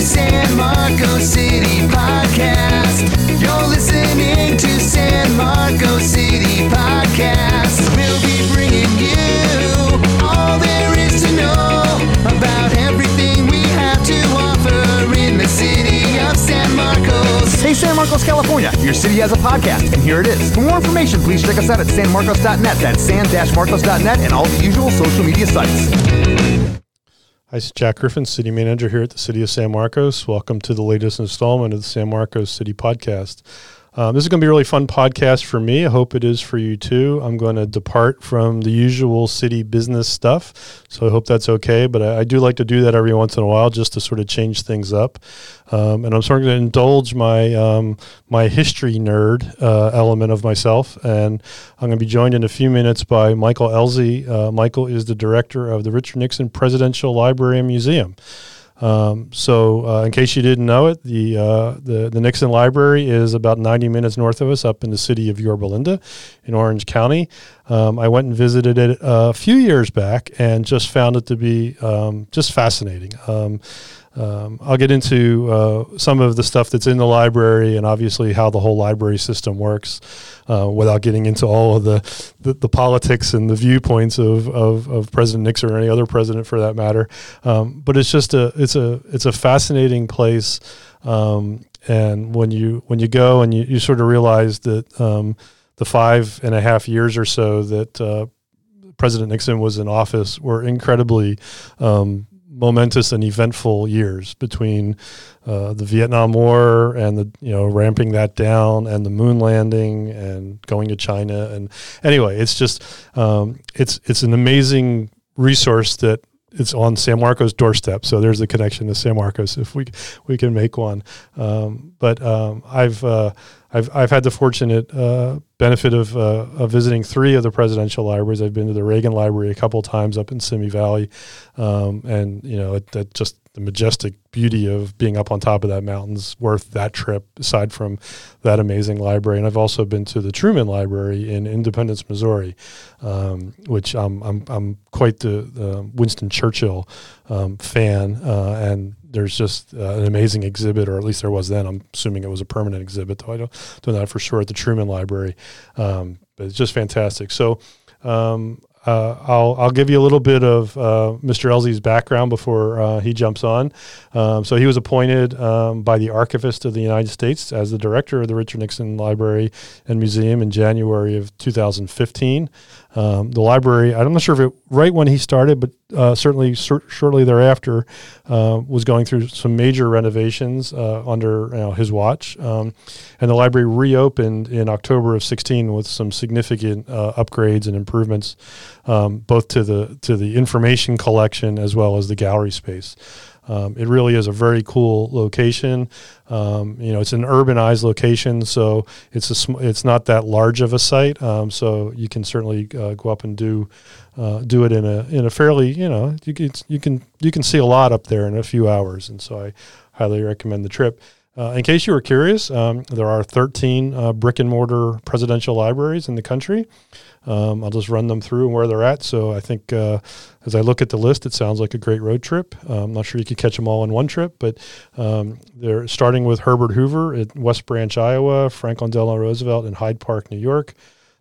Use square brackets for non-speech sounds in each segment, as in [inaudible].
San Marcos City Podcast. You're listening to San Marcos City Podcast. We'll be bringing you all there is to know about everything we have to offer in the city of San Marcos. Hey, San Marcos, California. Your city has a podcast, and here it is. For more information, please check us out at sanmarcos.net. That's san-marcos.net and all the usual social media sites. Hi, it's Jack Griffin, City Manager here at the City of San Marcos. Welcome to the latest installment of the San Marcos City Podcast. Um, this is going to be a really fun podcast for me. I hope it is for you too. I'm going to depart from the usual city business stuff, so I hope that's okay. But I, I do like to do that every once in a while just to sort of change things up. Um, and I'm sort of going to indulge my um, my history nerd uh, element of myself, and I'm going to be joined in a few minutes by Michael Elzy. Uh, Michael is the director of the Richard Nixon Presidential Library and Museum. Um, so, uh, in case you didn't know it, the, uh, the the Nixon Library is about 90 minutes north of us, up in the city of Yorba Linda, in Orange County. Um, I went and visited it a few years back, and just found it to be um, just fascinating. Um, I'll get into uh, some of the stuff that's in the library and obviously how the whole library system works uh, without getting into all of the, the, the, politics and the viewpoints of, of, of, President Nixon or any other president for that matter. Um, but it's just a it's a it's a fascinating place. Um, and when you when you go and you, you sort of realize that um, the five and a half years or so that uh, President Nixon was in office were incredibly um, momentous and eventful years between uh, the Vietnam War and the you know ramping that down and the moon landing and going to China. And anyway it's just um, it's it's an amazing resource that it's on San Marcos doorstep. So there's a connection to San Marcos if we we can make one. Um, but um, I've uh, I've I've had the fortunate uh, benefit of, uh, of visiting three of the presidential libraries. I've been to the Reagan Library a couple times up in Simi Valley, um, and you know, it, it just the majestic beauty of being up on top of that mountain's worth that trip. Aside from that amazing library, and I've also been to the Truman Library in Independence, Missouri, um, which I'm, I'm I'm quite the, the Winston Churchill um, fan, uh, and there's just uh, an amazing exhibit, or at least there was then. I'm assuming it was a permanent exhibit, though I don't, know that for sure at the Truman Library. Um, but it's just fantastic. So um, uh, I'll I'll give you a little bit of uh, Mr. Elzy's background before uh, he jumps on. Um, so he was appointed um, by the Archivist of the United States as the director of the Richard Nixon Library and Museum in January of 2015. Um, the library, I'm not sure if it right when he started, but uh, certainly sur- shortly thereafter, uh, was going through some major renovations uh, under you know, his watch. Um, and the library reopened in October of 16 with some significant uh, upgrades and improvements, um, both to the to the information collection as well as the gallery space. Um, it really is a very cool location. Um, you know, it's an urbanized location, so it's a sm- it's not that large of a site. Um, so you can certainly uh, go up and do uh, do it in a in a fairly you know you can you can you can see a lot up there in a few hours, and so I highly recommend the trip. Uh, in case you were curious, um, there are 13 uh, brick and mortar presidential libraries in the country. Um, I'll just run them through and where they're at. So I think uh, as I look at the list, it sounds like a great road trip. Uh, I'm not sure you could catch them all in one trip, but um, they're starting with Herbert Hoover at West Branch, Iowa, Franklin Delano Roosevelt in Hyde Park, New York,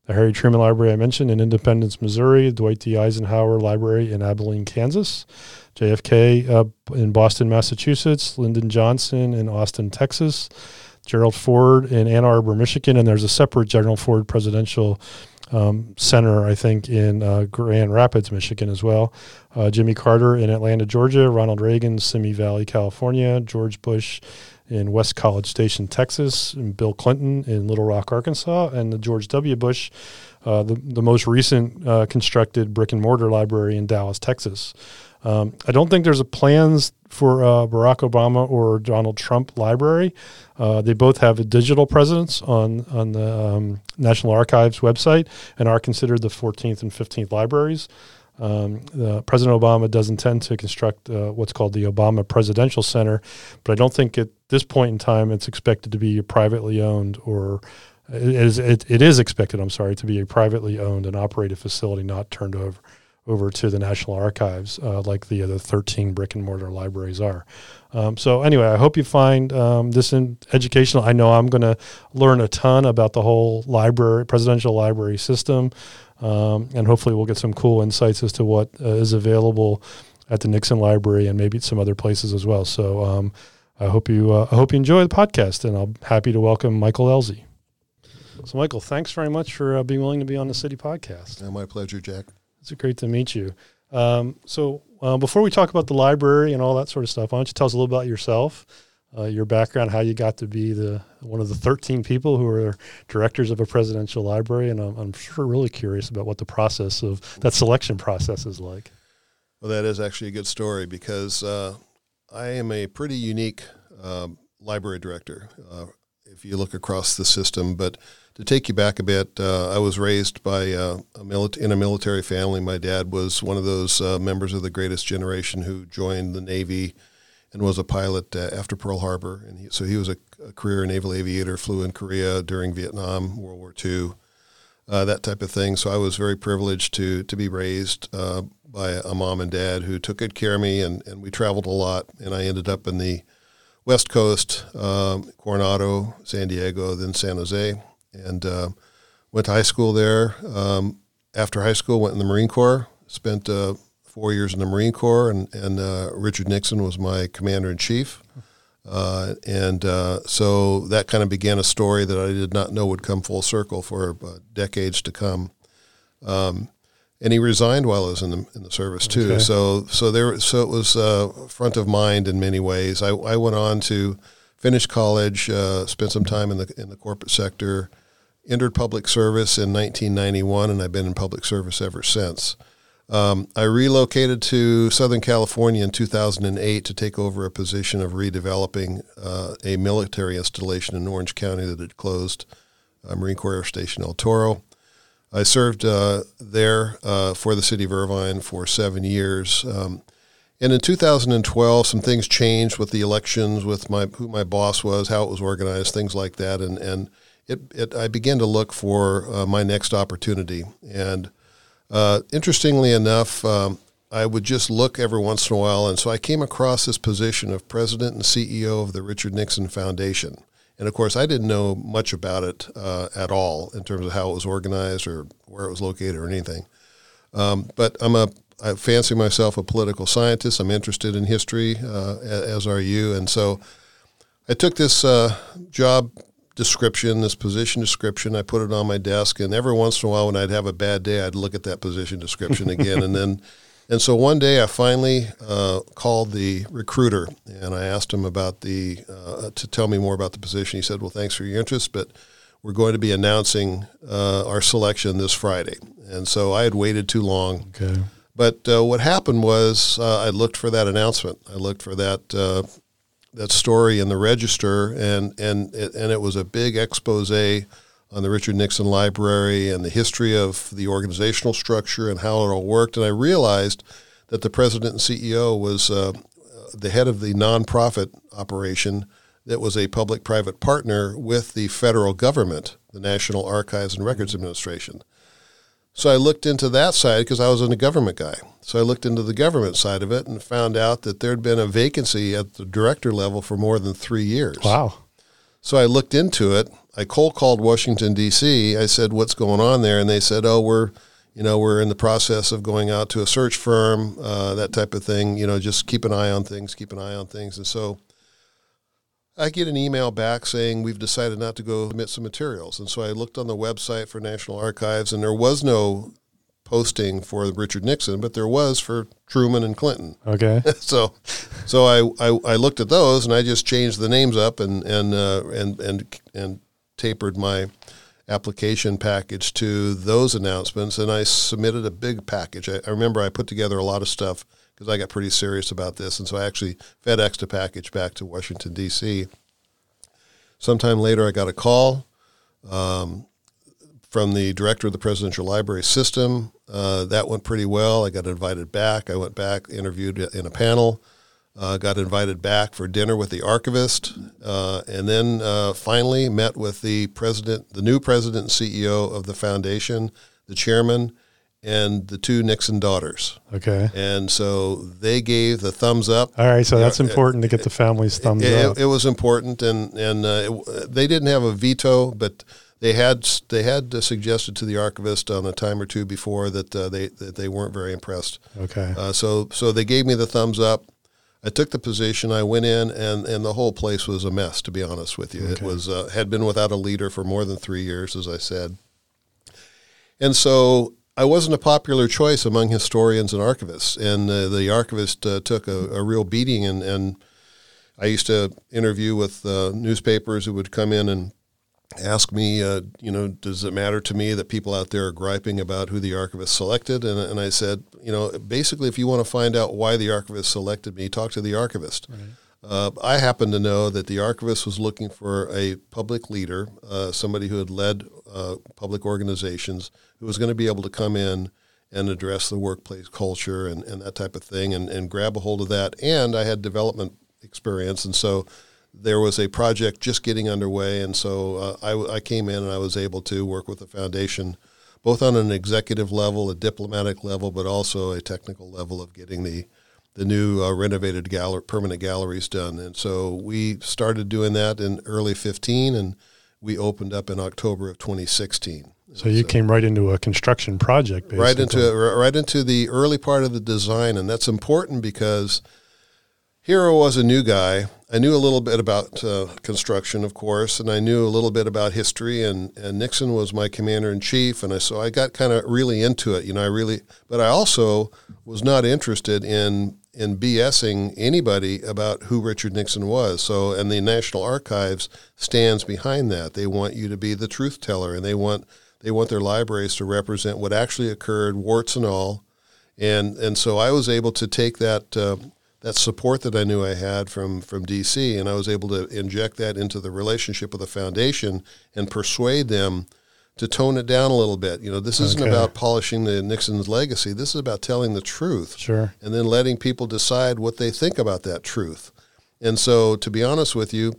the Harry Truman Library I mentioned in Independence, Missouri, Dwight D. Eisenhower Library in Abilene, Kansas, JFK uh, in Boston, Massachusetts, Lyndon Johnson in Austin, Texas, Gerald Ford in Ann Arbor, Michigan, and there's a separate Gerald Ford Presidential um, Center, I think, in uh, Grand Rapids, Michigan, as well. Uh, Jimmy Carter in Atlanta, Georgia. Ronald Reagan, Simi Valley, California. George Bush in West College Station, Texas. And Bill Clinton in Little Rock, Arkansas. And the George W. Bush, uh, the, the most recent uh, constructed brick and mortar library in Dallas, Texas. Um, I don't think there's a plans for uh, Barack Obama or Donald Trump library. Uh, they both have a digital presence on on the um, National Archives website and are considered the 14th and 15th libraries. Um, President Obama does intend to construct uh, what's called the Obama Presidential Center, but I don't think at this point in time it's expected to be privately owned or it is, it, it is expected, I'm sorry, to be a privately owned and operated facility, not turned over over to the National Archives, uh, like the other 13 brick and mortar libraries are. Um, so anyway, I hope you find um, this educational. I know I'm going to learn a ton about the whole library, presidential library system, um, and hopefully we'll get some cool insights as to what uh, is available at the Nixon Library and maybe some other places as well. So um, I hope you uh, I hope you enjoy the podcast, and I'm happy to welcome Michael Elzy. So Michael, thanks very much for uh, being willing to be on the City Podcast. Uh, my pleasure, Jack. It's great to meet you. Um, so, uh, before we talk about the library and all that sort of stuff, why don't you tell us a little about yourself, uh, your background, how you got to be the one of the 13 people who are directors of a presidential library, and I'm, I'm sure really curious about what the process of that selection process is like. Well, that is actually a good story because uh, I am a pretty unique um, library director. Uh, if you look across the system, but to take you back a bit, uh, I was raised by uh, a mili- in a military family. My dad was one of those uh, members of the greatest generation who joined the Navy and was a pilot uh, after Pearl Harbor. And he, so he was a, a, career naval aviator, flew in Korea during Vietnam, World War II, uh, that type of thing. So I was very privileged to to be raised uh, by a mom and dad who took good care of me, and, and we traveled a lot. And I ended up in the West Coast, um, Coronado, San Diego, then San Jose and uh, went to high school there. Um, after high school, went in the Marine Corps. Spent uh, four years in the Marine Corps, and, and uh, Richard Nixon was my commander in chief. Uh, and uh, so that kind of began a story that I did not know would come full circle for uh, decades to come. Um, and he resigned while I was in the in the service too. Okay. So so there so it was front of mind in many ways. I, I went on to finish college, spent some time in the in the corporate sector entered public service in 1991, and I've been in public service ever since. Um, I relocated to Southern California in 2008 to take over a position of redeveloping uh, a military installation in Orange County that had closed, uh, Marine Corps Air Station El Toro. I served uh, there uh, for the city of Irvine for seven years. Um, and in 2012, some things changed with the elections, with my who my boss was, how it was organized, things like that, and and it, it, I began to look for uh, my next opportunity. And uh, interestingly enough, um, I would just look every once in a while. And so I came across this position of president and CEO of the Richard Nixon Foundation. And of course, I didn't know much about it uh, at all in terms of how it was organized or where it was located or anything. Um, but I'm a I fancy myself a political scientist. I'm interested in history, uh, as are you. And so I took this uh, job description, this position description. I put it on my desk, and every once in a while, when I'd have a bad day, I'd look at that position description again, and then. [laughs] And so one day I finally uh, called the recruiter and I asked him about the uh, to tell me more about the position. He said, "Well, thanks for your interest, but we're going to be announcing uh, our selection this Friday." And so I had waited too long. Okay. But uh, what happened was uh, I looked for that announcement. I looked for that uh, that story in the Register, and and it, and it was a big expose on the Richard Nixon Library and the history of the organizational structure and how it all worked. And I realized that the president and CEO was uh, the head of the nonprofit operation that was a public-private partner with the federal government, the National Archives and Records Administration. So I looked into that side because I was a government guy. So I looked into the government side of it and found out that there had been a vacancy at the director level for more than three years. Wow. So I looked into it. I cold called Washington D.C. I said, "What's going on there?" And they said, "Oh, we're, you know, we're in the process of going out to a search firm, uh, that type of thing. You know, just keep an eye on things, keep an eye on things." And so I get an email back saying we've decided not to go submit some materials. And so I looked on the website for National Archives, and there was no posting for Richard Nixon, but there was for Truman and Clinton. Okay. [laughs] so, so I, I, I looked at those, and I just changed the names up and and uh, and and and tapered my application package to those announcements, and I submitted a big package. I, I remember I put together a lot of stuff because I got pretty serious about this. And so I actually FedExed a package back to Washington, D.C. Sometime later, I got a call um, from the director of the Presidential Library System. Uh, that went pretty well. I got invited back. I went back, interviewed in a panel, uh, got invited back for dinner with the archivist, uh, and then uh, finally met with the president, the new president and CEO of the foundation, the chairman, and the two Nixon daughters. Okay. And so they gave the thumbs up. All right. So that's important to get the family's thumbs It, up. it, it was important, and and uh, it, they didn't have a veto, but they had they had suggested to the archivist on a time or two before that uh, they that they weren't very impressed. okay. Uh, so so they gave me the thumbs up. I took the position. I went in, and, and the whole place was a mess. To be honest with you, it was uh, had been without a leader for more than three years, as I said, and so I wasn't a popular choice among historians and archivists. And uh, the archivist uh, took a, a real beating, and, and I used to interview with uh, newspapers who would come in and ask me, uh, you know, does it matter to me that people out there are griping about who the archivist selected? And, and I said, you know, basically, if you want to find out why the archivist selected me, talk to the archivist. Uh, I happen to know that the archivist was looking for a public leader, uh, somebody who had led uh, public organizations, who was going to be able to come in and address the workplace culture and, and that type of thing and, and grab a hold of that. And I had development experience. And so there was a project just getting underway. And so uh, I, I came in and I was able to work with the foundation both on an executive level, a diplomatic level, but also a technical level of getting the the new uh, renovated galler- permanent galleries done. And so we started doing that in early 15 and we opened up in October of 2016. so you came right into a construction project, basically. Right into right into the early part of the design, and that's important because here I was a new guy. I knew a little bit about uh, construction, of course, and I knew a little bit about history. And, and Nixon was my commander in chief, and I so I got kind of really into it. You know, I really, but I also was not interested in in BSing anybody about who Richard Nixon was. So, and the National Archives stands behind that. They want you to be the truth teller, and they want they want their libraries to represent what actually occurred, warts and all. And and so I was able to take that uh, that support that I knew I had from from DC, and I was able to inject that into the relationship with the foundation and persuade them to tone it down a little bit. You know, this isn't Okay. about polishing the Nixon's legacy. This is about telling the truth Sure. and then letting people decide what they think about that truth. And so, to be honest with you,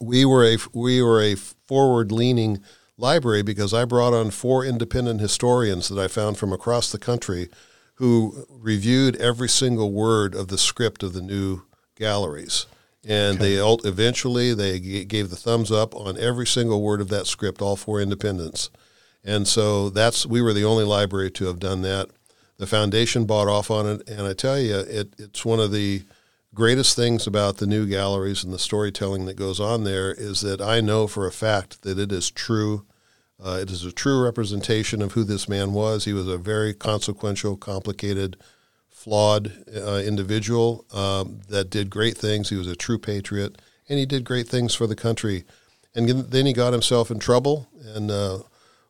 we were a we were a forward leaning library because I brought on four independent historians that I found from across the country who reviewed every single word of the script of the new galleries. And they ult- eventually they g- gave the thumbs up on every single word of that script, all four independents. And so that's we were the only library to have done that. The foundation bought off on it, and I tell you, it, it's one of the greatest things about the new galleries and the storytelling that goes on there is that I know for a fact that it is true. Uh, it is a true representation of who this man was. He was a very consequential, complicated, flawed uh, individual um, that did great things. He was a true patriot, and he did great things for the country. And then he got himself in trouble and uh,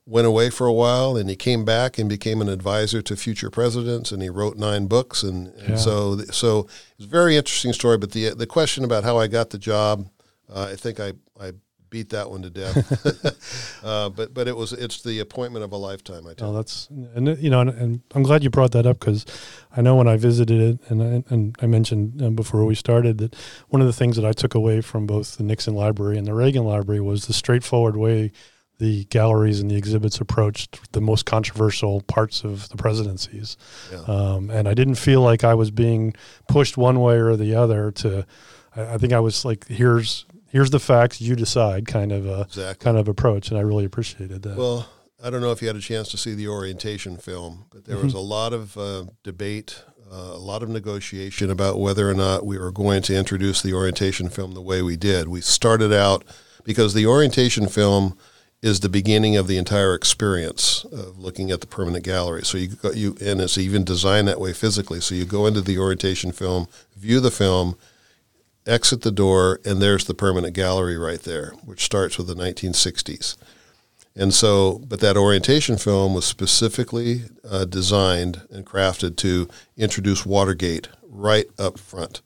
went away for a while, and he came back and became an advisor to future presidents, and he wrote nine books, and, and Yeah. so so it's a very interesting story. But the the question about how I got the job, uh, I think I I beat that one to death. [laughs] [laughs] uh, but but it was it's the appointment of a lifetime. I tell No, you. that's and you know, and, and I'm glad you brought that up because I know when I visited it, and I, and I mentioned uh, before we started that one of the things that I took away from both the Nixon Library and the Reagan Library was the straightforward way the galleries and the exhibits approached the most controversial parts of the presidencies, Yeah. um, and I didn't feel like I was being pushed one way or the other. To, I think I was like, here's here's the facts, you decide, kind of a Exactly. kind of approach, and I really appreciated that. Well, I don't know if you had a chance to see the orientation film, but there was a lot of uh, debate, uh, a lot of negotiation about whether or not we were going to introduce the orientation film the way we did. We started out because the orientation film is the beginning of the entire experience of looking at the permanent gallery. So you go, you and it's even designed that way physically. So you go into the orientation film, view the film, exit the door, and there's the permanent gallery right there, which starts with the 1960s. And so, but that orientation film was specifically uh, designed and crafted to introduce Watergate right up front.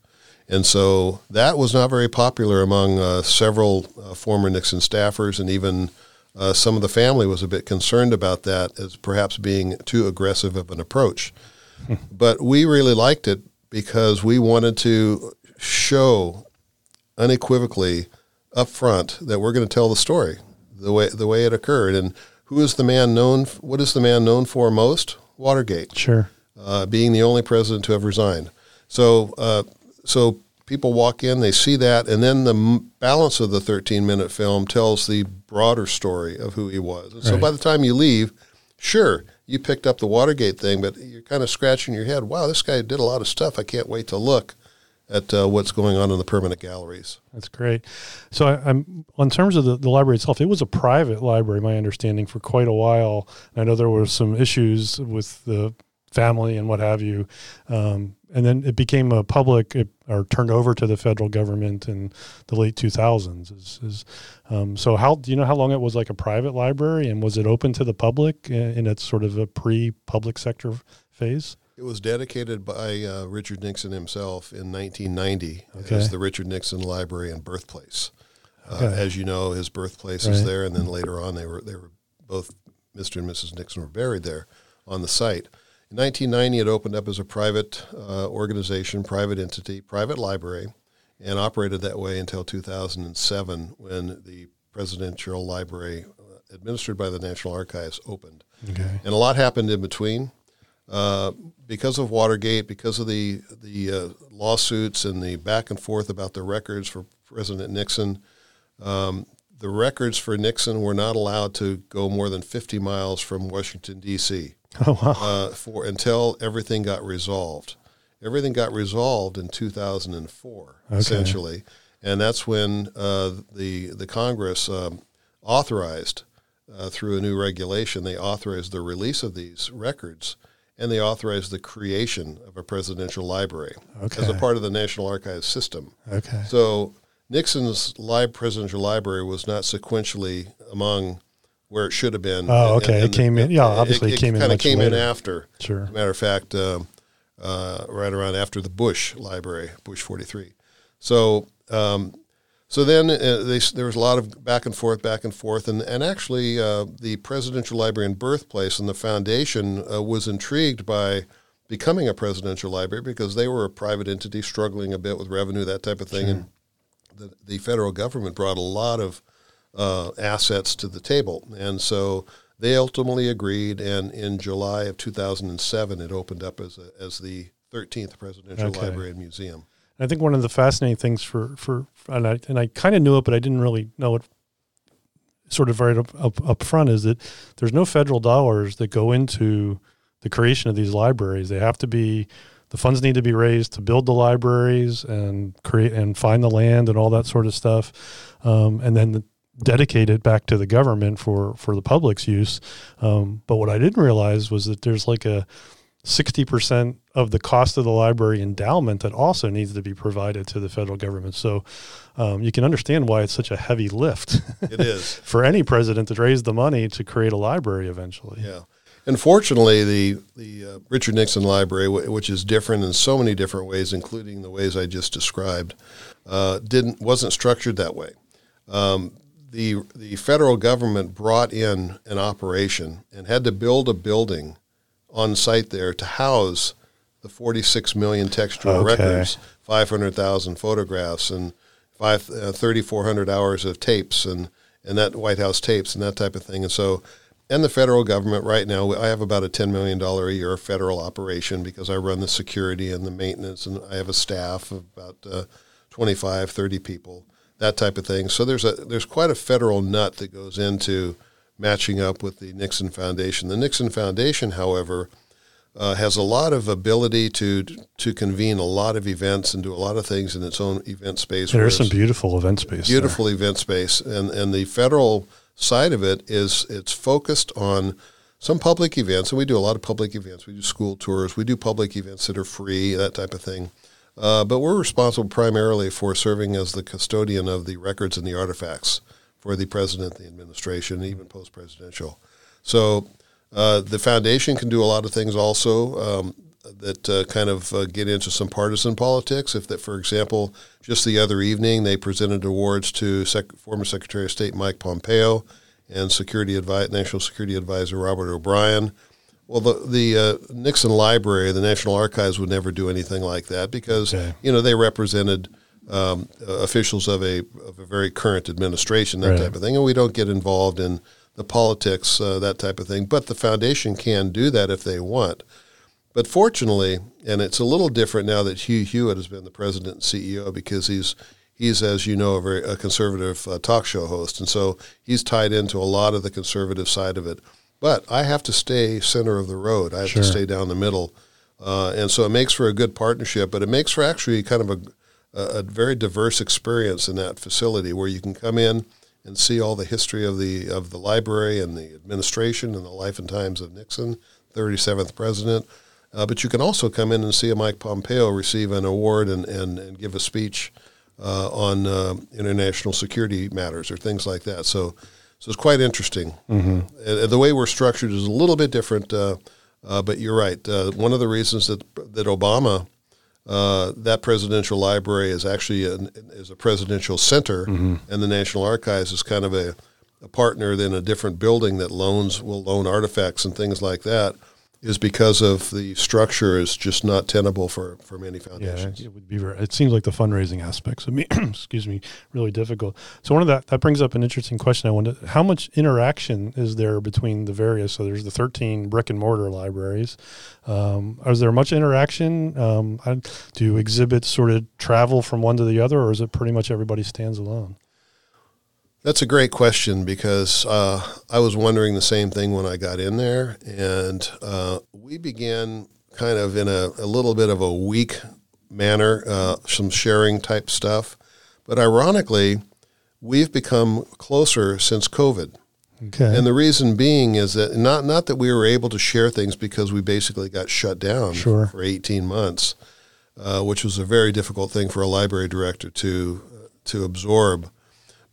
And so that was not very popular among uh, several uh, former Nixon staffers, and even uh, some of the family was a bit concerned about that as perhaps being too aggressive of an approach. but we really liked it because we wanted to show unequivocally up front that we're going to tell the story the way the way it occurred and who is the man known what is the man known for most Watergate, Sure. uh, being the only president to have resigned. So, uh, so people walk in, they see that, and then the balance of the 13 minute film tells the broader story of who he was. And so by the time you leave, sure, you picked up the Watergate thing, but you're kind of scratching your head. Wow, this guy did a lot of stuff. I can't wait to look at uh, what's going on in the permanent galleries. That's great. So I, I'm on terms of the, the library itself. It was a private library, my understanding, for quite a while. I know there were some issues with the family and what have you, um, and then it became a public it, or turned over to the federal government in the late 2000s. Is, is um, so how do you know how long it was like a private library, and was it open to the public in, in its sort of a pre-public sector phase? It was dedicated by uh, Richard Nixon himself in 1990 Okay. as the Richard Nixon Library and Birthplace. Uh, Okay. as you know, his birthplace is there, and then later on, they were they were both Mr. and Mrs. Nixon were buried there on the site. In 1990, it opened up as a private uh, organization, private entity, private library, and operated that way until 2007 when the Presidential Library, uh, administered by the National Archives, opened. Okay. And a lot happened in between. Uh, because of Watergate, because of the the uh, lawsuits and the back and forth about the records for President Nixon, um, the records for Nixon were not allowed to go more than 50 miles from Washington D.C. [laughs] Oh wow. Uh, for until everything got resolved. Everything got resolved in 2004, essentially, and that's when uh, the the Congress um, authorized uh, through a new regulation. They authorized the release of these records, and they authorized the creation of a presidential library as a part of the National Archives system. Okay. So Nixon's live presidential library was not sequentially among where it should have been. Oh, okay. It came in- yeah, obviously it came in kind of came in later. after. Sure. As a matter of fact, um, uh, right around after the Bush library, Bush 43. So, um, so then uh, they, there was a lot of back and forth, back and forth, and and actually uh, the Presidential Library and Birthplace and the foundation uh, was intrigued by becoming a presidential library because they were a private entity struggling a bit with revenue, that type of thing, and the, the federal government brought a lot of uh, assets to the table. And so they ultimately agreed, and in July of 2007, it opened up as, a, as the 13th Presidential Okay. Library and Museum. I think one of the fascinating things for for and I and I kind of knew it, but I didn't really know it. Sort of right up, up up front is that there's no federal dollars that go into the creation of these libraries. They have to be the funds need to be raised to build the libraries and create and find the land and all that sort of stuff, um, and then dedicate it back to the government for for the public's use. Um, but what I didn't realize was that there's like a 60% of the cost of the library endowment that also needs to be provided to the federal government. So um, you can understand why it's such a heavy lift It is. [laughs] for any president to raise the money to create a library eventually. Yeah. Unfortunately, the the uh, Richard Nixon Library, wh- which is different in so many different ways, including the ways I just described, uh, didn't wasn't structured that way. Um, the the federal government brought in an operation and had to build a building on site there to house the 46 million textual Okay. records, 500,000 photographs, and five, uh, 3,400 hours of tapes and, and that White House tapes and that type of thing. And so, and the federal government right now, I have about a $10 million a year federal operation because I run the security and the maintenance, and I have a staff of about uh, 25, 30 people, that type of thing. So there's a there's quite a federal nut that goes into matching up with the Nixon Foundation. The Nixon Foundation, however, uh, has a lot of ability to to convene a lot of events and do a lot of things in its own event space. There's some beautiful event space. there. beautiful event space, and and the federal side of it is it's focused on some public events, and we do a lot of public events. We do school tours, we do public events that are free, that type of thing. Uh, but we're responsible primarily for serving as the custodian of the records and the artifacts for the president, the administration, even post presidential. So uh, the foundation can do a lot of things also um, that uh, kind of uh, get into some partisan politics. If that, for example, just the other evening they presented awards to Sec- former Secretary of State Mike Pompeo and Security Advi- National Security Advisor Robert O'Brien. Well, the the uh, Nixon Library, the National Archives, would never do anything like that because Okay. you know they represented um, uh, officials of a of a very current administration, that Right. type of thing, and we don't get involved in the politics, uh, that type of thing. But the foundation can do that if they want. But fortunately, and it's a little different now that Hugh Hewitt has been the president and CEO because he's he's as you know a very a conservative uh, talk show host, and so he's tied into a lot of the conservative side of it. But I have to stay center of the road. I have Sure. to stay down the middle, uh, and so it makes for a good partnership. But it makes for actually kind of a a, a very diverse experience in that facility where you can come in and see all the history of the of the library and the administration and the life and times of Nixon, 37th president. Uh, but you can also come in and see a Mike Pompeo receive an award and, and, and give a speech uh, on uh, international security matters or things like that. So, so it's quite interesting. Mm-hmm. The way we're structured is a little bit different, uh, uh, but you're right. Uh, one of the reasons that that Obama uh, that presidential library is actually an, is a presidential center, and the National Archives is kind of a, a partner in a different building that loans will loan artifacts and things like that. Is because of the structure is just not tenable for, for many foundations. Yeah, it would be. Very, it seems like the fundraising aspects of me, [clears throat] excuse me, really difficult. So one of that that brings up an interesting question. I wonder how much interaction is there between the various. So there's the 13 brick and mortar libraries. Um, is there much interaction? Um, do exhibits sort of travel from one to the other, or is it pretty much everybody stands alone? That's a great question because uh, I was wondering the same thing when I got in there, and uh, we began kind of in a, a little bit of a weak manner, uh, some sharing type stuff. But ironically, we've become closer since COVID. Okay. And the reason being is that not not that we were able to share things because we basically got shut down Sure. for 18 months, uh, which was a very difficult thing for a library director to to absorb.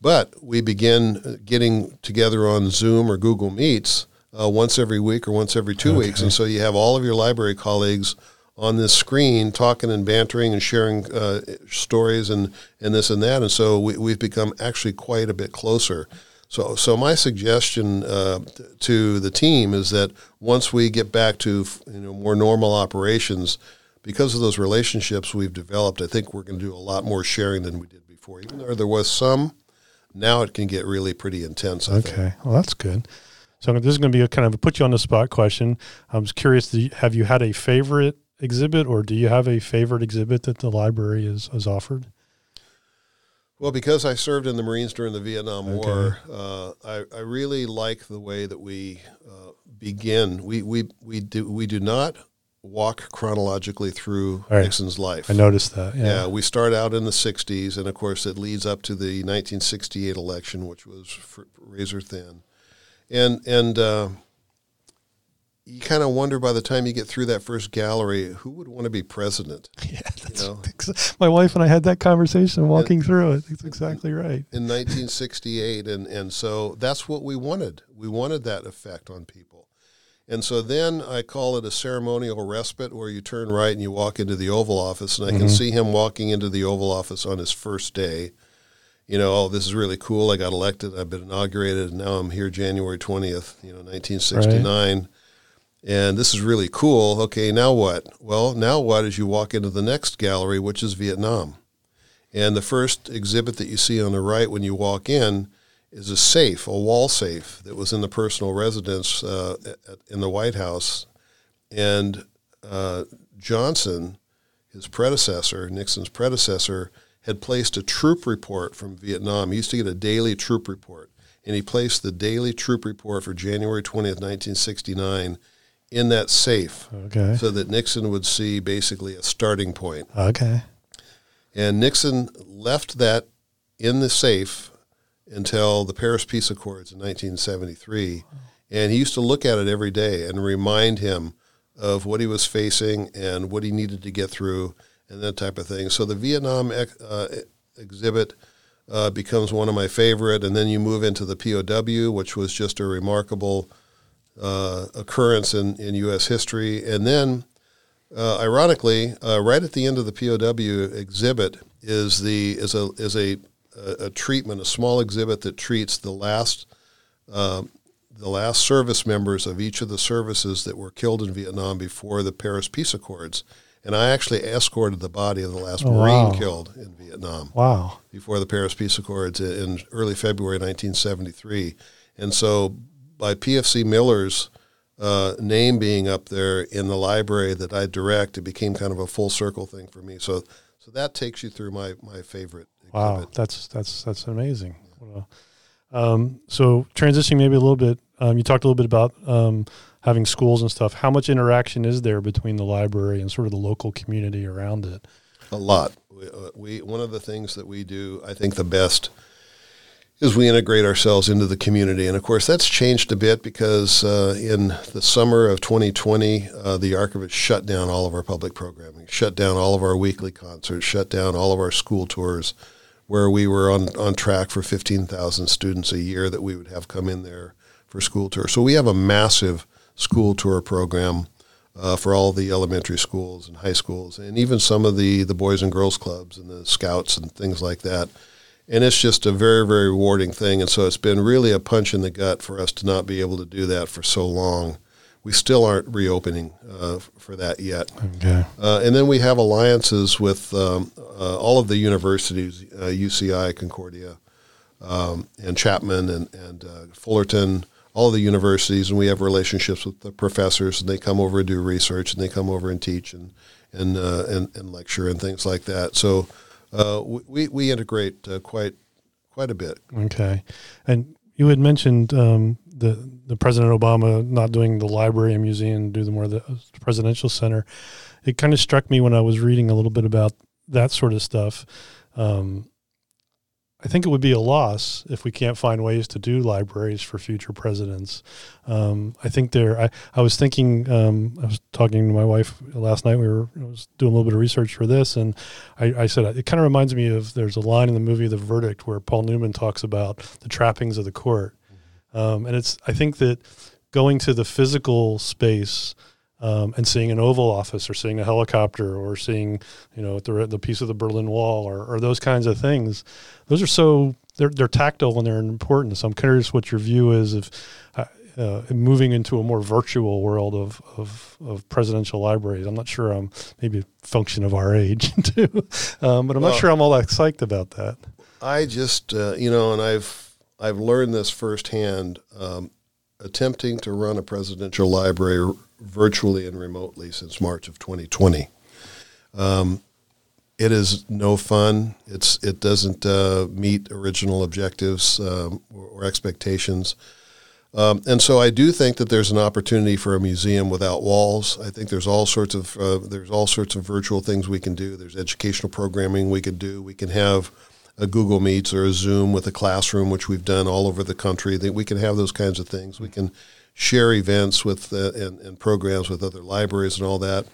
But we begin getting together on Zoom or Google Meets uh, once every week or once every two weeks, and so you have all of your library colleagues on this screen talking and bantering and sharing uh, stories and, and this and that, and so we, we've become actually quite a bit closer. So, so my suggestion uh, to the team is that once we get back to you know more normal operations, because of those relationships we've developed, I think we're going to do a lot more sharing than we did before. Even though there was some, now it can get really pretty intense. I think. Okay, well that's good. So this is going to be a kind of a put you on the spot question. I was curious: you, have you had a favorite exhibit, or do you have a favorite exhibit that the library has, has offered? Well, because I served in the Marines during the Vietnam War, uh, I, I really like the way that we uh, begin. We, we, we, do, we do not walk chronologically through Right. Nixon's life. I noticed that. Yeah. Yeah, we start out in the 60s, and of course, it leads up to the 1968 election, which was fr- razor thin. And, and uh, you kind of wonder by the time you get through that first gallery, who would want to be president? [laughs] Yeah, that's know? ex- my wife and I had that conversation walking through it. That's exactly right. in 1968 and and so that's what we wanted we wanted that effect on people and so then i call it a ceremonial respite where you turn right and you walk into the oval office and i can mm-hmm. see him walking into the oval office on his first day. You know oh this is really cool. I got elected. I've been inaugurated. And now i'm here january 20th you know 1969 and this is really cool. Okay now what? Well now what is you walk into the next gallery which is vietnam. And the first exhibit that you see on the right when you walk in is a safe, a wall safe that was in the personal residence uh, at, in the White House. And uh, Johnson, his predecessor, Nixon's predecessor, had placed a troop report from Vietnam. He used to get a daily troop report. And he placed the daily troop report for January 20th, 1969, in that safe Okay. so that Nixon would see basically a starting point. Okay. And Nixon left that in the safe until the Paris Peace Accords in 1973. And he used to look at it every day and remind him of what he was facing and what he needed to get through and that type of thing. So the Vietnam ex- uh, exhibit uh, becomes one of my favorite. And then you move into the POW, which was just a remarkable uh, occurrence in, in U.S. history. And then uh, ironically, uh, right at the end of the POW exhibit is the is a is a, a, a treatment, a small exhibit that treats the last um, the last service members of each of the services that were killed in Vietnam before the Paris Peace Accords. And I actually escorted the body of the last Oh, Marine wow. killed in Vietnam Wow. before the Paris Peace Accords in early February 1973. And so by PFC Miller's uh, name being up there in the library that I direct, it became kind of a full circle thing for me. So, so that takes you through my my favorite. Wow, that's that's that's amazing. Wow. Um, so transitioning maybe a little bit, um, you talked a little bit about um, having schools and stuff. How much interaction is there between the library and sort of the local community around it? A lot. We, uh, we one of the things that we do, I think, the best is we integrate ourselves into the community, and of course that's changed a bit because uh, in the summer of 2020, uh, the archivist shut down all of our public programming, shut down all of our weekly concerts, shut down all of our school tours, where we were on on track for 15,000 students a year that we would have come in there for school tour. So we have a massive school tour program uh, for all the elementary schools and high schools, and even some of the the boys and girls clubs and the scouts and things like that. And it's just a very very rewarding thing. And so it's been really a punch in the gut for us to not be able to do that for so long. We still aren't reopening uh, for that yet. Okay. Uh, and then we have alliances with um, uh, all of the universities, uh, UCI, Concordia, um, and Chapman, and, and uh, Fullerton, all of the universities, and we have relationships with the professors, and they come over and do research, and they come over and teach and and uh, and, and lecture and things like that. So uh, we we integrate uh, quite quite a bit. Okay. And you had mentioned um, the the President Obama not doing the library and museum, do the more the presidential center. It kind of struck me when I was reading a little bit about that sort of stuff. Um, I think it would be a loss if we can't find ways to do libraries for future presidents. Um, I think there. I, I was thinking. Um, I was talking to my wife last night. We were I was doing a little bit of research for this, and I, I said it kind of reminds me of. There's a line in the movie The Verdict where Paul Newman talks about the trappings of the court, um, and it's. I think that going to the physical space um, and seeing an Oval Office or seeing a helicopter or seeing, you know, the, the piece of the Berlin Wall or, or those kinds of things, those are so they're they're tactile and they're important. So I'm curious what your view is of uh, uh, moving into a more virtual world of, of of presidential libraries. I'm not sure I'm maybe a function of our age [laughs] too, um, but I'm Well- not sure I'm all that psyched about that. I just, uh, you know, and I've I've learned this firsthand. Um, attempting to run a presidential library virtually and remotely since March of 2020. Um, it is no fun. It's it doesn't uh, meet original objectives um, or, or expectations. Um, and so I do think that there's an opportunity for a museum without walls. I think there's all sorts of uh, there's all sorts of virtual things we can do. There's educational programming we could do. We can have a Google Meets or a Zoom with a classroom, which we've done all over the country. That we can have those kinds of things. We can share events with uh, and, and programs with other libraries and all that.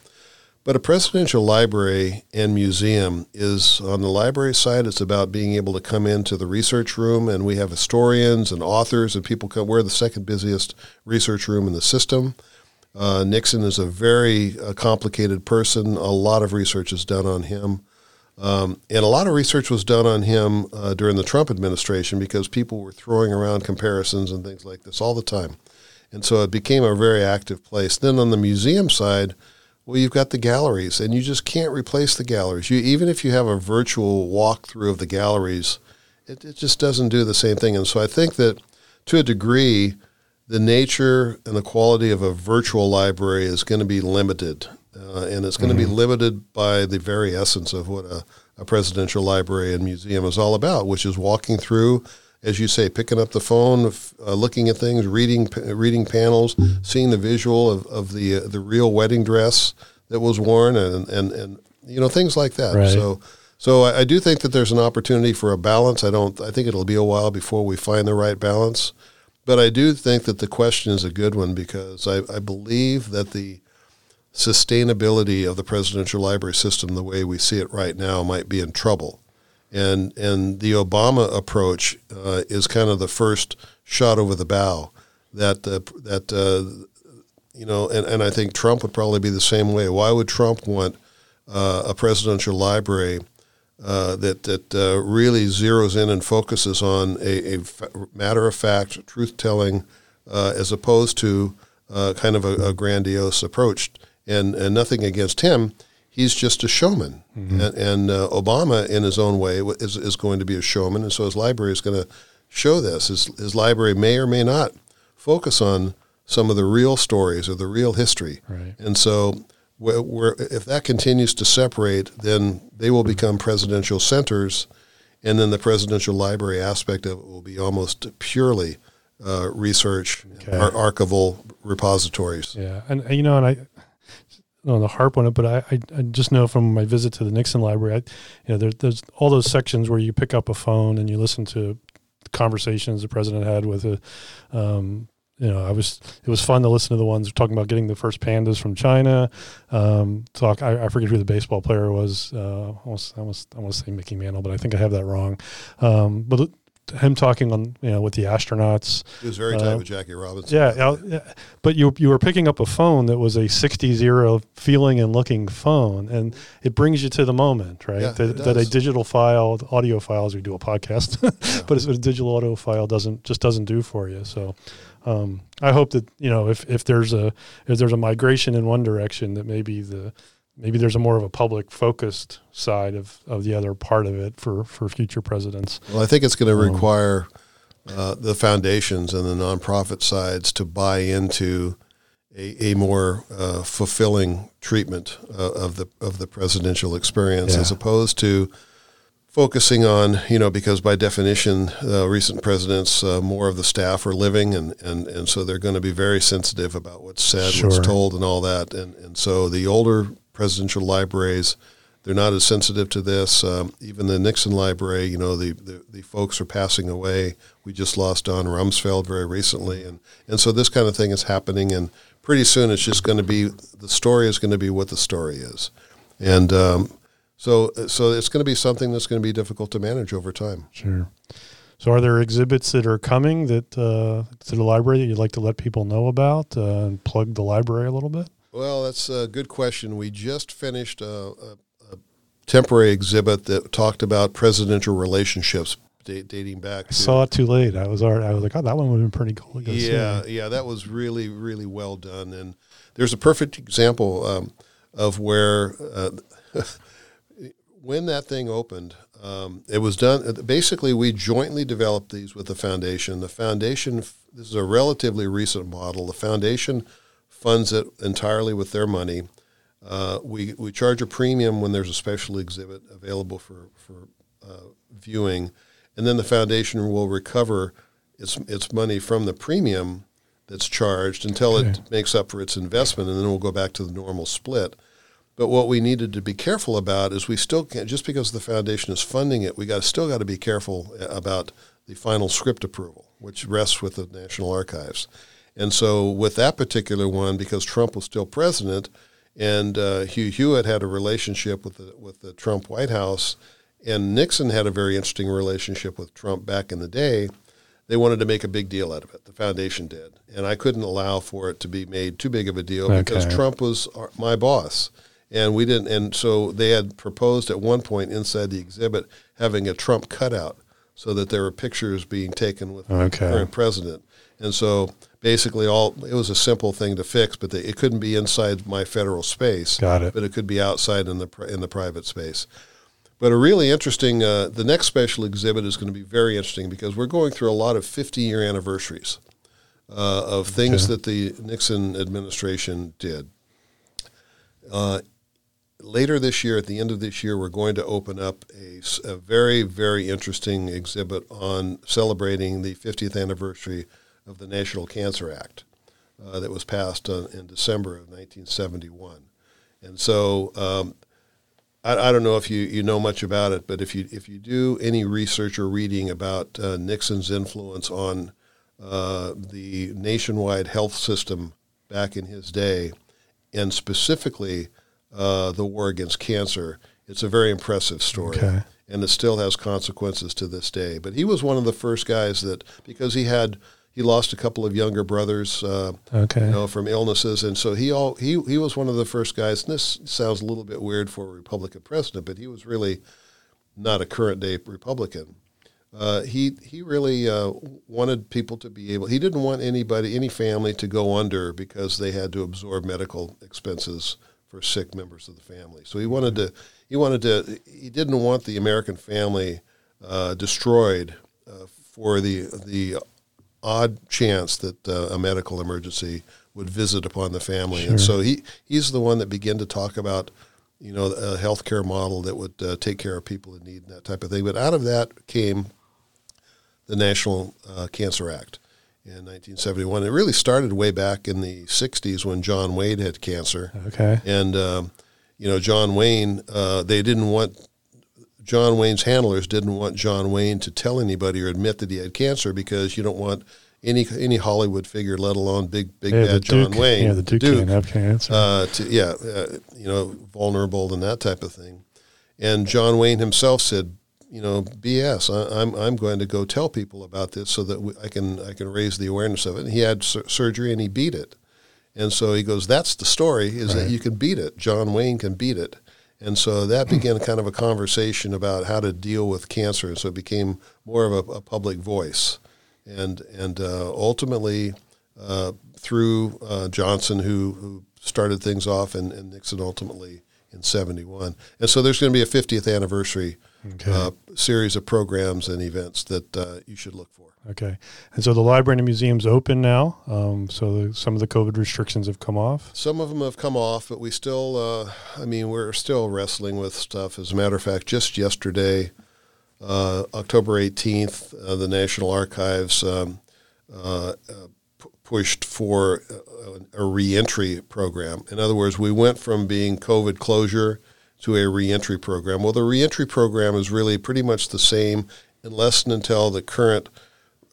But a presidential library and museum is on the library side. It's about being able to come into the research room, and we have historians and authors, and people come. We're the second busiest research room in the system. Uh, Nixon is a very uh, complicated person. A lot of research is done on him. Um, and a lot of research was done on him uh, during the Trump administration because people were throwing around comparisons and things like this all the time. And so it became a very active place. Then on the museum side, well, you've got the galleries, and you just can't replace the galleries. You, even if you have a virtual walkthrough of the galleries, it, it just doesn't do the same thing. And so I think that to a degree, the nature and the quality of a virtual library is going to be limited. Uh, and it's going to be limited by the very essence of what a, a presidential library and museum is all about, which is walking through, as you say, picking up the phone, f- uh, looking at things, reading p- reading panels, seeing the visual of, of the uh, the real wedding dress that was worn, and and, and you know things like that. Right. So. So I, I do think that there's an opportunity for a balance. I don't. I think it'll be a while before we find the right balance, but I do think that the question is a good one because I, I believe that the sustainability of the presidential library system, the way we see it right now, might be in trouble. And and the Obama approach uh, is kind of the first shot over the bow. That uh, that uh, you know, and, and I think Trump would probably be the same way. Why would Trump want uh, a presidential library uh, that that uh, really zeroes in and focuses on a, a matter of fact, truth telling, uh, as opposed to uh, kind of a, a grandiose approach? And and nothing against him. He's just a showman, and, and uh, Obama, in his own way, is, is going to be a showman, and so his library is going to show this. His, his library may or may not focus on some of the real stories or the real history. Right. And so, where, where, if that continues to separate, then they will become presidential centers, and then the presidential library aspect of it will be almost purely uh, research, Okay. ar- archival repositories. Yeah, and, you know, and I, know the harp on it, but I, I, I just know from my visit to the Nixon Library, I, you know, there, there's all those sections where you pick up a phone and you listen to conversations the president had with a, um, you know, I was it was fun to listen to the ones talking about getting the first pandas from China. Um, talk, I, I forget who the baseball player was. Uh, almost, I almost, I want to say Mickey Mantle, but I think I have that wrong. Um, but him talking on, you know, with the astronauts. He was very tight Uh, with Jackie Robinson. Yeah, yeah, yeah. but you you were picking up a phone that was a 60 zero feeling and looking phone, and it brings you to the moment, right? Yeah, that, that a digital file, audio files, we do a podcast, [laughs] but it's, a digital audio file doesn't just doesn't do for you. So, um, I hope that you know if if there's a if there's a migration in one direction, that maybe the maybe there's a more of a public focused side of, of the other part of it for, for future presidents. Well, I think it's going to Um, require uh, the foundations and the nonprofit sides to buy into a, a more uh, fulfilling treatment uh, of the of the presidential experience, Yeah. as opposed to focusing on you know because by definition, uh, recent presidents uh, more of the staff are living, and, and, and so they're going to be very sensitive about what's said, Sure. what's told, and all that, and and so the older presidential libraries they're not as sensitive to this. Um, even the Nixon Library, you know, the, the, the folks are passing away. We just lost Don Rumsfeld very recently, and and so this kind of thing is happening, and pretty soon it's just going to be the story is going to be what the story is, and um, so so it's going to be something that's going to be difficult to manage over time. Sure. So, are there exhibits that are coming that uh, to the library that you'd like to let people know about uh, and plug the library a little bit? Well, that's a good question. We just finished a, a, a temporary exhibit that talked about presidential relationships da- dating back. I saw it too late. I was already, I was like, oh, that one would have been pretty cool. to go see. Yeah, yeah, that was really, really well done. And there's a perfect example um, of where, uh, [laughs] when that thing opened, um, it was done. Basically, we jointly developed these with the foundation. The foundation, this is a relatively recent model. The foundation funds it entirely with their money. Uh, we, we charge a premium when there's a special exhibit available for, for uh, viewing, and then the foundation will recover its, its money from the premium that's charged until it makes up for its investment, and then we'll go back to the normal split. But what we needed to be careful about is we still can't, just because the foundation is funding it, we got still got to be careful about the final script approval, which rests with the National Archives. And so with that particular one, because Trump was still president, and uh, Hugh Hewitt had a relationship with the with the Trump White House, and Nixon had a very interesting relationship with Trump back in the day. They wanted to make a big deal out of it. The foundation did, and I couldn't allow for it to be made too big of a deal because Trump was our, my boss, and we didn't. And so they had proposed at one point inside the exhibit having a Trump cutout, so that there were pictures being taken with Okay. the current president. And so basically, all it was a simple thing to fix, but they, it couldn't be inside my federal space. Got it. But it could be outside in the in the private space. But a really interesting, uh, the next special exhibit is going to be very interesting because we're going through a lot of 50 year anniversaries uh, of things that the Nixon administration did. Uh, later this year, at the end of this year, we're going to open up a very, very interesting exhibit on celebrating the 50th anniversary of the National Cancer Act uh, that was passed uh, in December of 1971. And so um, I, I don't know if you, you know much about it, but if you if you do any research or reading about uh, Nixon's influence on uh, the nationwide health system back in his day, and specifically uh, the war against cancer, it's a very impressive story. Okay. And it still has consequences to this day. But he was one of the first guys that, because he had, he lost a couple of younger brothers, uh, Okay. you know, from illnesses, and so he all he he was one of the first guys. And this sounds a little bit weird for a Republican president, but he was really not a current day Republican. Uh, he he really uh, wanted people to be able. He didn't want anybody, any family, to go under because they had to absorb medical expenses for sick members of the family. So he wanted to. He wanted to. He didn't want the American family uh, destroyed uh, for the the odd chance that uh, a medical emergency would visit upon the family. And so he, he's the one that began to talk about, you know, a healthcare model that would uh, take care of people in need and that type of thing. But out of that came the National uh, Cancer Act in 1971. It really started way back in the 60s when John Wayne had cancer. Okay. And, um, you know, John Wayne, uh, they didn't want, John Wayne's handlers didn't want John Wayne to tell anybody or admit that he had cancer because you don't want any any Hollywood figure, let alone big big Yeah, bad John Duke- Wayne, Yeah, the Duke, can't have cancer. uh, to yeah, uh, you know, vulnerable and that type of thing. And John Wayne himself said, you know, BS. I, I'm I'm going to go tell people about this so that we, I can I can raise the awareness of it. And he had sur- surgery and he beat it. And so he goes, that's the story is that you can beat it. John Wayne can beat it. And so that began kind of a conversation about how to deal with cancer. So it became more of a, a public voice. And, and uh, ultimately, uh, through uh, Johnson, who, who started things off, and, and Nixon ultimately in 71. And so there's going to be a 50th anniversary uh, series of programs and events that uh, you should look for. okay. And so the library and the museum's open now. Um, so the, some of the COVID restrictions have come off. Some of them have come off, but we still, uh, I mean, we're still wrestling with stuff. As a matter of fact, just yesterday, uh, October 18th, uh, the National Archives um, uh, uh, p- pushed for a, a reentry program. In other words, we went from being COVID closure to a reentry program. Well, the reentry program is really pretty much the same unless and until the current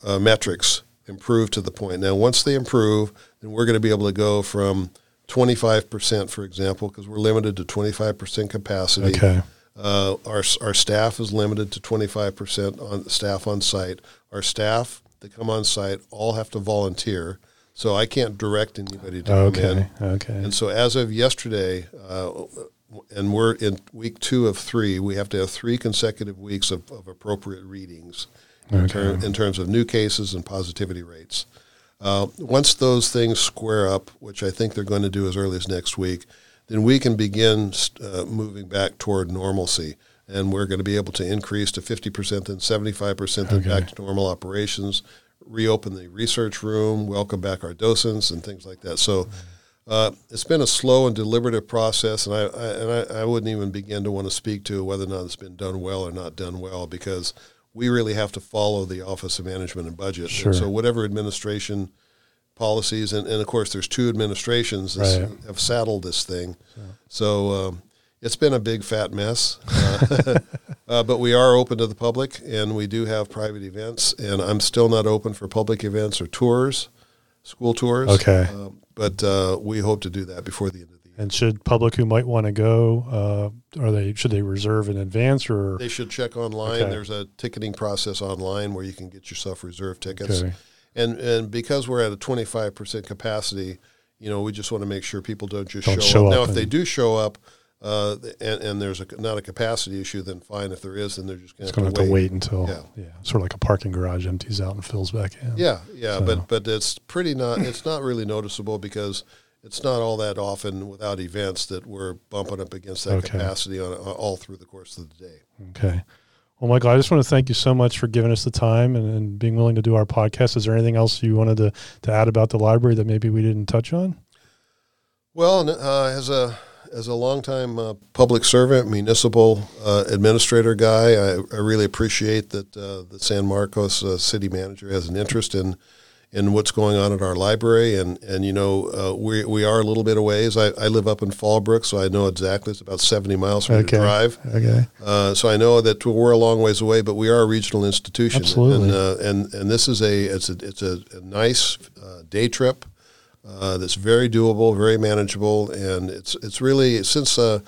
uh, metrics improve to the point. Now, once they improve, then we're going to be able to go from 25%, for example, because we're limited to 25% capacity. Okay. Uh, our, our staff is limited to 25% on staff on site. Our staff that come on site all have to volunteer. So I can't direct anybody to come in. Okay. Okay. And so as of yesterday, uh, and we're in week two of three, we have to have three consecutive weeks of, of appropriate readings in, ter- in terms of new cases and positivity rates. Uh, once those things square up, which I think they're going to do as early as next week, then we can begin uh, moving back toward normalcy. And we're going to be able to increase to 50%, then 75%, then back to normal operations, reopen the research room, welcome back our docents, and things like that. So uh, it's been a slow and deliberative process, and I, I and I, I wouldn't even begin to want to speak to whether or not it's been done well or not done well because we really have to follow the Office of Management and Budget. Sure. And so whatever administration policies, and, and of course there's two administrations that Right. have saddled this thing. So um, it's been a big fat mess. Uh, [laughs] uh, but we are open to the public, and we do have private events. And I'm still not open for public events or tours, school tours. Okay. Um, but uh, we hope to do that before the end of the year. and should public who might want to go, uh, are they should they reserve in advance or? They should check online. Okay. There's a ticketing process online where you can get yourself reserved tickets. Okay. And and because we're at a 25% capacity, you know, we just want to make sure people don't just Don't show, show up. Now, if they do show up, uh, and, and there's a, not a capacity issue, then fine. If there is, then they're just going to have to wait until Yeah. yeah. sort of like a parking garage empties out and fills back in. Yeah, yeah, So- but but it's pretty not. It's not really noticeable because it's not all that often without events that we're bumping up against that Okay. capacity on all through the course of the day. Okay. Well, Michael, I just want to thank you so much for giving us the time and, and being willing to do our podcast. Is there anything else you wanted to, to add about the library that maybe we didn't touch on? Well, uh, as a as a longtime uh, public servant, municipal uh, administrator guy, I, I really appreciate that uh, the San Marcos uh, city manager has an interest in in what's going on at our library, and and you know uh, we we are a little bit away. I, I live up in Fallbrook, so I know exactly it's about seventy miles for me Okay. to drive. Okay. Uh, so I know that we're a long ways away, but we are a regional institution, Absolutely. and uh, and and this is a it's a it's a, a nice uh, day trip uh, that's very doable, very manageable, and it's it's really since uh,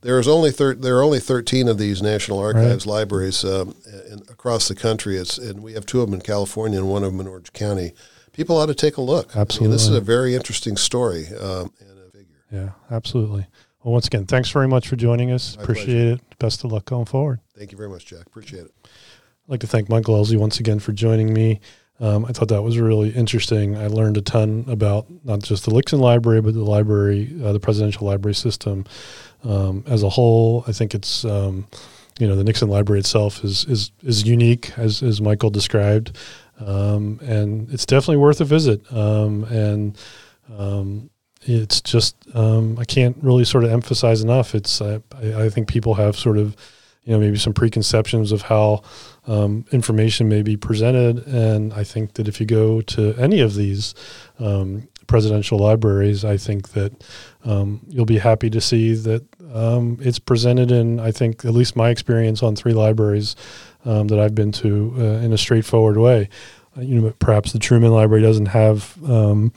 there's only thir- there are only thirteen of these National Archives libraries um, in, across the country. It's and we have two of them in California and one of them in Orange County. People ought to take a look. I mean, this is a very interesting story um, and a figure. Yeah, absolutely. Well, once again, thanks very much for joining us. My Appreciate it. Best of luck going forward. Thank you very much, Jack. Appreciate it. I'd like to thank Michael Ellzey once again for joining me. Um, I thought that was really interesting. I learned a ton about not just the Nixon Library, but the library, uh, the presidential library system um, as a whole. I think it's um, you know, the Nixon Library itself is is is unique, as as Michael described, um, and it's definitely worth a visit. Um, and um, it's just I can't really sort of emphasize enough. It's I, I think people have sort of you know maybe some preconceptions of how um, information may be presented, and I think that if you go to any of these um, presidential libraries, I think that um, you'll be happy to see that um, it's presented in I think at least my experience on three libraries um, that I've been to uh, in a straightforward way. Uh, you know, perhaps the Truman Library doesn't have um,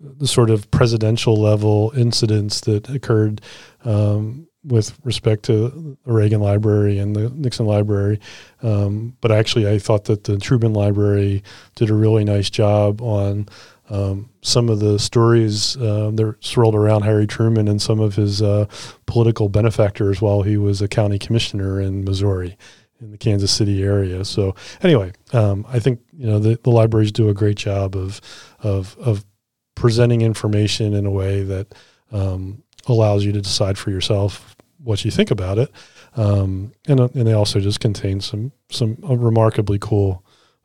the sort of presidential level incidents that occurred um, with respect to the Reagan Library and the Nixon Library. Um, but actually, I thought that the Truman Library did a really nice job on um, some of the stories uh, that swirled around Harry Truman and some of his uh, political benefactors while he was a county commissioner in Missouri in the Kansas City area. So anyway, um, I think you know the, the libraries do a great job of of of presenting information in a way that um, allows you to decide for yourself what you think about it. Um, and, uh, and they also just contain some some uh, remarkably cool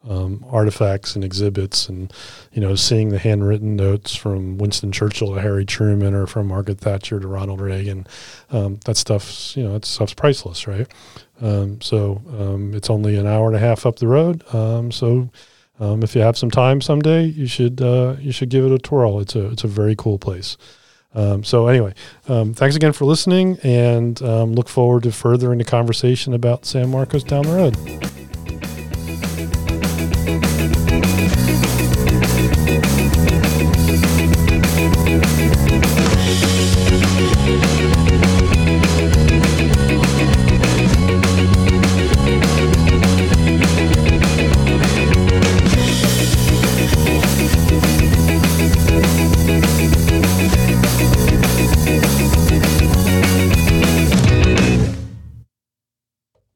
um, artifacts and exhibits, and you know, seeing the handwritten notes from Winston Churchill to Harry Truman, or from Margaret Thatcher to Ronald Reagan, um, that stuff's you know that stuff's priceless, right? Um, so um, it's only an hour and a half up the road. Um, so if you have some time someday, you should uh, you should give it a twirl. It's a it's a very cool place. Um, so anyway, um, thanks again for listening, and um, look forward to furthering the conversation about San Marcos down the road.